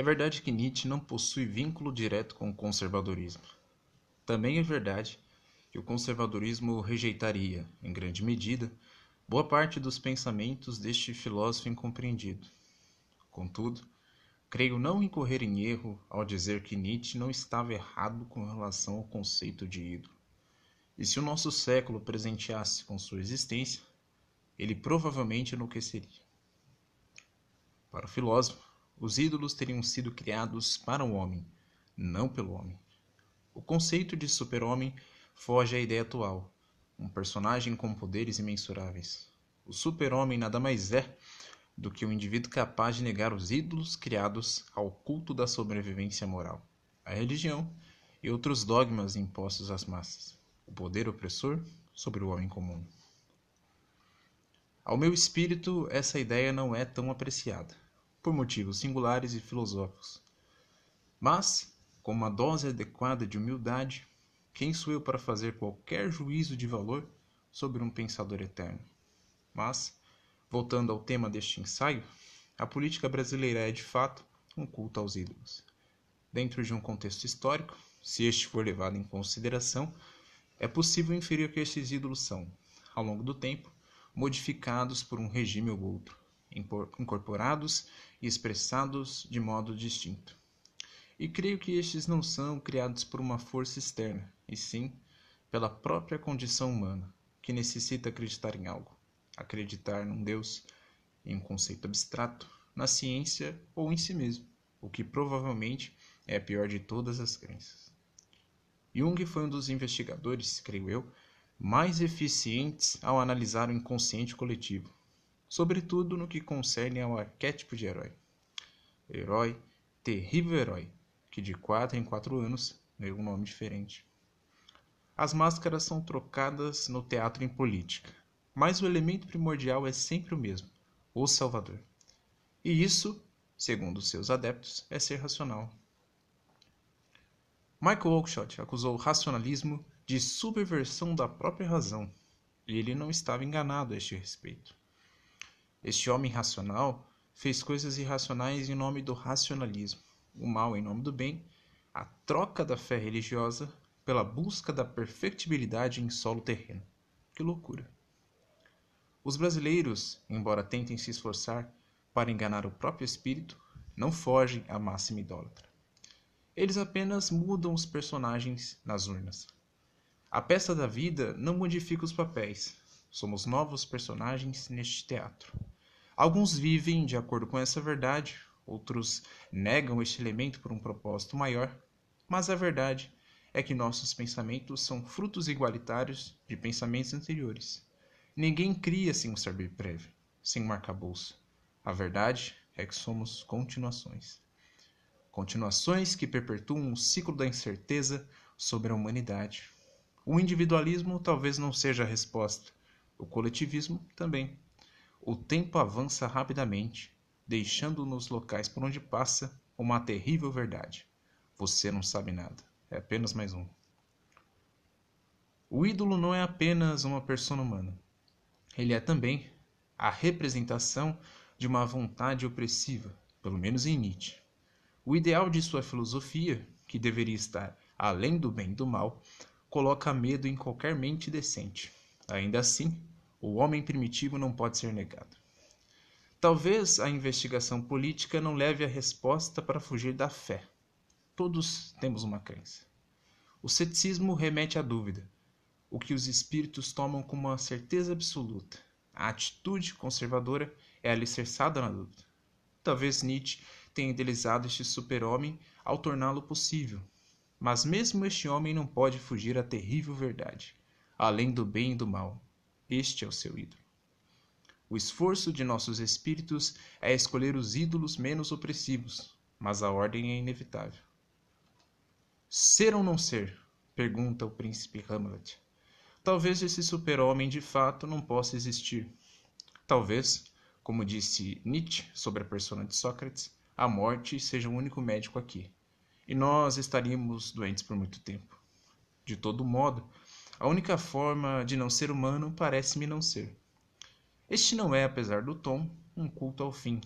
É verdade que Nietzsche não possui vínculo direto com o conservadorismo. Também é verdade que o conservadorismo rejeitaria, em grande medida, boa parte dos pensamentos deste filósofo incompreendido. Contudo, creio não incorrer em erro ao dizer que Nietzsche não estava errado com relação ao conceito de ídolo. E se o nosso século presenteasse com sua existência, ele provavelmente enlouqueceria. Para o filósofo, os ídolos teriam sido criados para o homem, não pelo homem. O conceito de super-homem foge à ideia atual, um personagem com poderes imensuráveis. O super-homem nada mais é do que um indivíduo capaz de negar os ídolos criados ao culto da sobrevivência moral, a religião e outros dogmas impostos às massas, o poder opressor sobre o homem comum. Ao meu espírito, essa ideia não é tão apreciada, por motivos singulares e filosóficos. Mas, com uma dose adequada de humildade, quem sou eu para fazer qualquer juízo de valor sobre um pensador eterno? Mas, voltando ao tema deste ensaio, a política brasileira é de fato um culto aos ídolos. Dentro de um contexto histórico, se este for levado em consideração, é possível inferir que estes ídolos são, ao longo do tempo, modificados por um regime ou outro, incorporados e expressados de modo distinto. E creio que estes não são criados por uma força externa, e sim pela própria condição humana, que necessita acreditar em algo, acreditar num Deus, em um conceito abstrato, na ciência ou em si mesmo, o que provavelmente é a pior de todas as crenças. Jung foi um dos investigadores, creio eu, mais eficientes ao analisar o inconsciente coletivo, sobretudo no que concerne ao arquétipo de herói. Herói, terrível herói, que de quatro em quatro anos ganhou um nome diferente. As máscaras são trocadas no teatro em política, mas o elemento primordial é sempre o mesmo: o Salvador. E isso, segundo seus adeptos, é ser racional. Michael Oakeshott acusou o racionalismo de subversão da própria razão, e ele não estava enganado a este respeito. Este homem racional fez coisas irracionais em nome do racionalismo, o mal em nome do bem, a troca da fé religiosa pela busca da perfectibilidade em solo terreno. Que loucura! Os brasileiros, embora tentem se esforçar para enganar o próprio espírito, não fogem à máxima idólatra. Eles apenas mudam os personagens nas urnas. A peça da vida não modifica os papéis. Somos novos personagens neste teatro. Alguns vivem de acordo com essa verdade, outros negam este elemento por um propósito maior, mas a verdade é que nossos pensamentos são frutos igualitários de pensamentos anteriores. Ninguém cria sem um saber prévio, sem um arcabouço. A verdade é que somos continuações. Continuações que perpetuam o ciclo da incerteza sobre a humanidade. O individualismo talvez não seja a resposta, o coletivismo também. O tempo avança rapidamente, deixando nos locais por onde passa uma terrível verdade. Você não sabe nada, é apenas mais um. O ídolo não é apenas uma persona humana. Ele é também a representação de uma vontade opressiva, pelo menos em Nietzsche. O ideal de sua filosofia, que deveria estar além do bem e do mal, coloca medo em qualquer mente decente. Ainda assim, o homem primitivo não pode ser negado. Talvez a investigação política não leve a resposta para fugir da fé. Todos temos uma crença. O ceticismo remete à dúvida, o que os espíritos tomam como uma certeza absoluta. A atitude conservadora é alicerçada na dúvida. Talvez Nietzsche tenha idealizado este super-homem ao torná-lo possível, mas mesmo este homem não pode fugir à terrível verdade, além do bem e do mal. Este é o seu ídolo. O esforço de nossos espíritos é escolher os ídolos menos opressivos, mas a ordem é inevitável. Ser ou não ser? pergunta o príncipe Hamlet. Talvez esse super-homem de fato não possa existir. Talvez, como disse Nietzsche sobre a persona de Sócrates, a morte seja o único médico aqui e nós estaríamos doentes por muito tempo. De todo modo, a única forma de não ser humano parece-me não ser. Este não é, apesar do tom, um culto ao fim,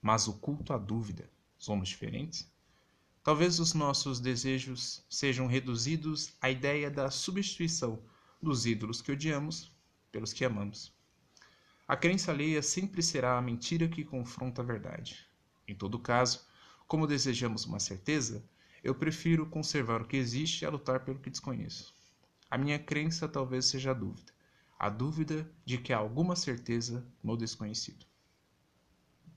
mas o culto à dúvida, Somos diferentes? Talvez os nossos desejos sejam reduzidos à ideia da substituição dos ídolos que odiamos pelos que amamos. A crença alheia sempre será a mentira que confronta a verdade. Em todo caso, como desejamos uma certeza, eu prefiro conservar o que existe a lutar pelo que desconheço. A minha crença talvez seja a dúvida, a dúvida de que há alguma certeza no desconhecido.